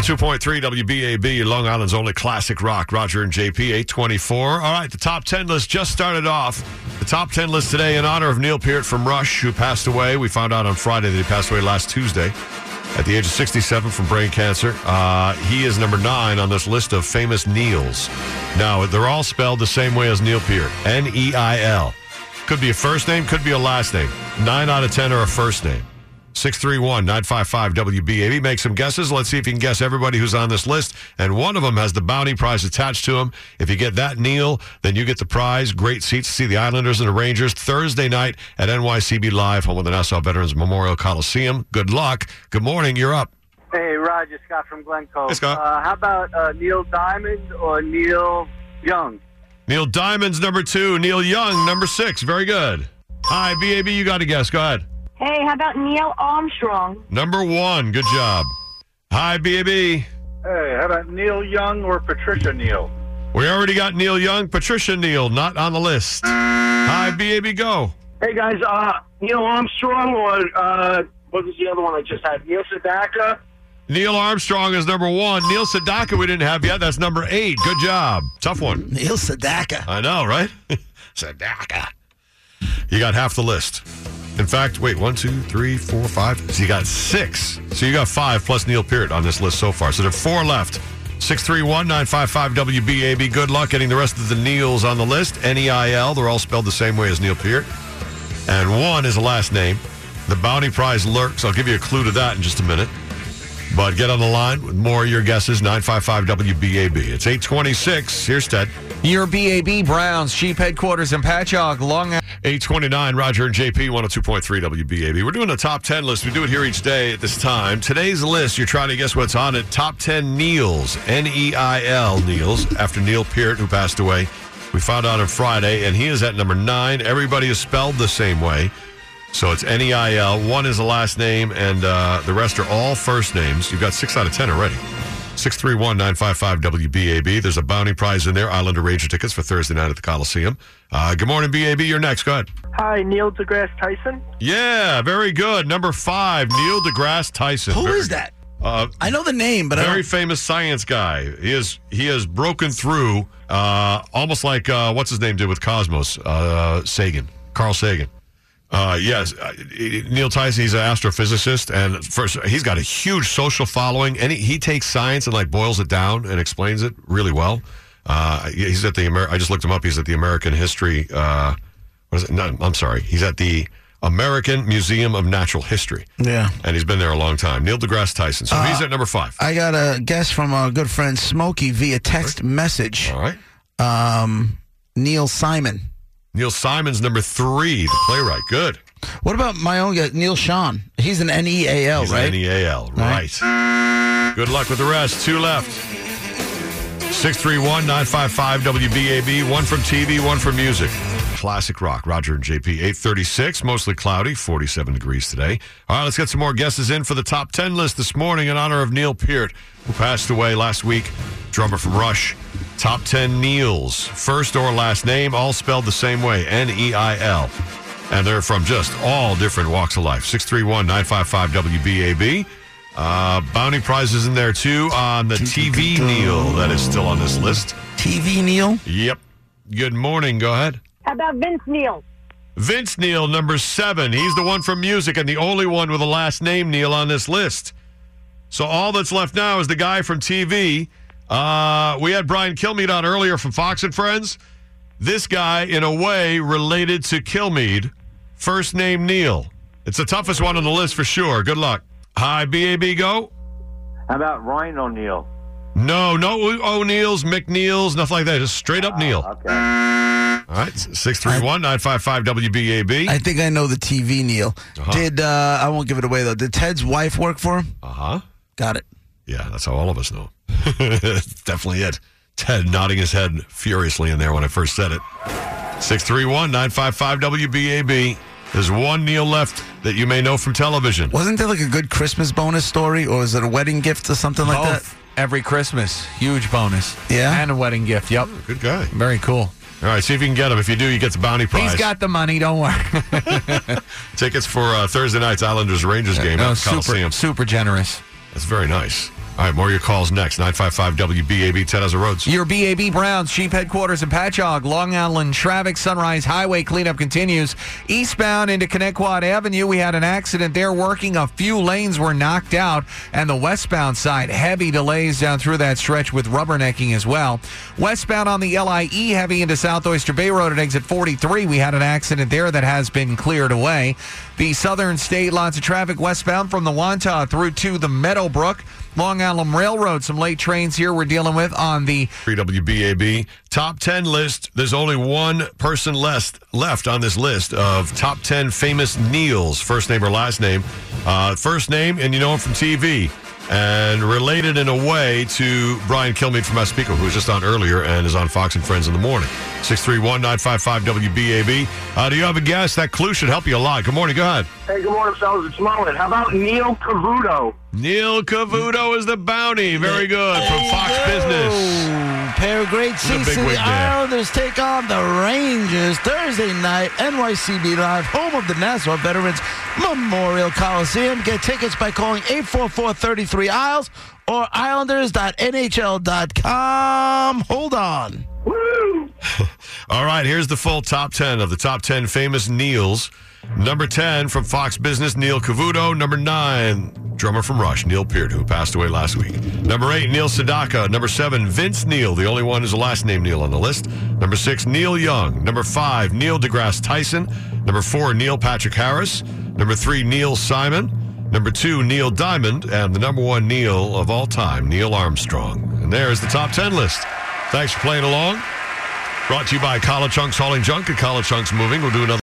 102.3 WBAB, Long Island's only classic rock. Roger and JP, 824. All right, the top 10 list just started off. The top 10 list today in honor of Neil Peart from Rush, who passed away. We found out on Friday that he passed away last Tuesday at the age of 67 from brain cancer. Uh, he is number nine on this list of famous Neils. Now, they're all spelled the same way as Neil Peart N E I L. Could be a first name, could be a last name. Nine out of 10 are a first name. 631 955 WBAB. Make some guesses. Let's see if you can guess everybody who's on this list. And one of them has the bounty prize attached to him. If you get that, Neil, then you get the prize. Great seats to see the Islanders and the Rangers Thursday night at NYCB Live, home of the Nassau Veterans Memorial Coliseum. Good luck. Good morning. You're up. Hey, Roger, Scott from Glencoe. Hey, Scott. Uh, how about uh, Neil Diamond or Neil Young? Neil Diamond's number two. Neil Young, number six. Very good. Hi, BAB. You got to guess. Go ahead. Hey, how about Neil Armstrong? Number one. Good job. Hi, BAB. Hey, how about Neil Young or Patricia Neal? We already got Neil Young. Patricia Neal, not on the list. Hi, BAB. Go. Hey guys, uh, Neil Armstrong or uh, what was the other one I just had? Neil Sedaka. Neil Armstrong is number one. Neil Sedaka we didn't have yet. That's number eight. Good job. Tough one. Neil Sedaka. I know, right? Sedaka. You got half the list. In fact, wait, one, two, three, four, five. So you got six. So you got five plus Neil Peart on this list so far. So there are four left. 631 955 WBAB. Good luck getting the rest of the Neils on the list. N E I L. They're all spelled the same way as Neil Peart. And one is a last name. The bounty prize lurks. I'll give you a clue to that in just a minute. But get on the line with more of your guesses. 955 WBAB. It's 826. Here's Ted. Your BAB Browns, Sheep Headquarters in Patchogue, Long Island. 829, Roger and JP, 102.3 WBAB. We're doing a top 10 list. We do it here each day at this time. Today's list, you're trying to guess what's on it. Top 10 Neils, N E I L, Neils, after Neil Peart, who passed away. We found out on Friday, and he is at number nine. Everybody is spelled the same way. So it's N E I L. One is the last name, and uh, the rest are all first names. You've got six out of 10 already. 631 955 WBAB. There's a bounty prize in there. Islander Ranger tickets for Thursday night at the Coliseum. Uh, good morning, BAB. You're next. Go ahead. Hi, Neil deGrasse Tyson. Yeah, very good. Number five, Neil deGrasse Tyson. Who Very- is that? Uh, I know the name, but I very famous science guy. He is he has broken through, uh, almost like uh, what's his name did with Cosmos, uh, Sagan, Carl Sagan. Uh, yes, uh, Neil Tyson. He's an astrophysicist, and first he's got a huge social following, and he, he takes science and like boils it down and explains it really well. Uh, he's at the Amer- I just looked him up. He's at the American History. Uh, what is it? No, I'm sorry. He's at the American Museum of Natural History, Yeah. and he's been there a long time. Neil deGrasse Tyson. So he's at number five. I got a guess from our good friend Smokey via text message. All right. Um, Neil Simon. Neil Simon's number three, the playwright. Good. What about my own guy, Neal Sean? He's an N E A L, He's right? N E A L. Right. Right. Good luck with the rest. Two left. 631 955 WBAB. One from TV, one from music. Classic rock. Roger and JP. 836, mostly cloudy, 47 degrees today. All right, let's get some more guesses in for the top 10 list this morning in honor of Neil Peart, who passed away last week. Drummer from Rush. Top 10 Neils. First or last name, all spelled the same way N E I L. And they're from just all different walks of life. 631 955 WBAB. Uh, bounty prizes in there too on the TV Neil that is still on this list. TV Neil. Yep. Good morning. Go ahead. How about Vince Neil? Vince Neil, number seven. He's the one from music and the only one with a last name Neil on this list. So all that's left now is the guy from TV. Uh, we had Brian Kilmeade on earlier from Fox and Friends. This guy, in a way, related to Kilmeade. First name Neil. It's the toughest one on the list for sure. Good luck. Hi, BAB, go. How about Ryan O'Neal? No, no O'Neills, McNeils, nothing like that. Just straight up Neil. Okay. All right, 631 955 WBAB. I think I know the TV Neil. Uh-huh. Did uh, I won't give it away though? Did Ted's wife work for him? Uh huh. Got it. Yeah, that's how all of us know. Definitely it. Ted nodding his head furiously in there when I first said it. 631 955 WBAB. There's one Neil left that you may know from television. Wasn't there like a good Christmas bonus story, or was it a wedding gift or something like Both. Every Christmas. Huge bonus. Yeah? And a wedding gift. Yep. Good guy. Very cool. All right, see if you can get him. If you do, you get the bounty prize. He's got the money. Don't worry. tickets for uh, Thursday night's Islanders Rangers game no, at the super, Coliseum. super generous. That's very nice. All right, more of your calls next. 955 WBAB, Ted has the roads. Your BAB Browns, Chief Headquarters in Patchogue, Long Island traffic, Sunrise Highway cleanup continues. Eastbound into Connecticut Avenue, we had an accident there working. A few lanes were knocked out, and the westbound side, heavy delays down through that stretch with rubbernecking as well. Westbound on the LIE, heavy into South Oyster Bay Road at exit 43, we had an accident there that has been cleared away. The southern state, lots of traffic westbound from the Wantagh through to the Meadowbrook. Long Island Railroad, some late trains here we're dealing with on the 3 WBAB. Top 10 list. There's only one person left, left on this list of top 10 famous Neils. First name or last name. Uh, first name, and you know him from TV. And related in a way to Brian Kilmeade from Massapequa, who was just on earlier and is on Fox and Friends in the morning. 631 955 WBAB. Uh, do you have a guess? That clue should help you a lot. Good morning. Go ahead. Hey, good morning, fellas. It's Mullen. How about Neil Cavuto? Neil Cavuto is the bounty. Very good. From Fox Business. Pair of great He's seats. big and The. Islanders take on the Rangers Thursday night. NYCB Live, home of the Nassau Veterans Memorial Coliseum. Get tickets by calling 844-33 Isles or Islanders.nhl.com. Hold on. Woo! All right, here's the full top 10 of the top 10 famous Neils. Number 10 from Fox Business, Neil Cavuto. Number 9, drummer from Rush, Neil Peart, who passed away last week. Number 8, Neil Sedaka. Number 7, Vince Neil, the only one who's a last name Neil on the list. Number 6, Neil Young. Number 5, Neil deGrasse Tyson. Number 4, Neil Patrick Harris. Number 3, Neil Simon. Number 2, Neil Diamond. And the number 1 Neil of all time, Neil Armstrong. And there's the top 10 list. Thanks for playing along. Brought to you by College Hunks Hauling Junk and College Hunks Moving. We'll do another.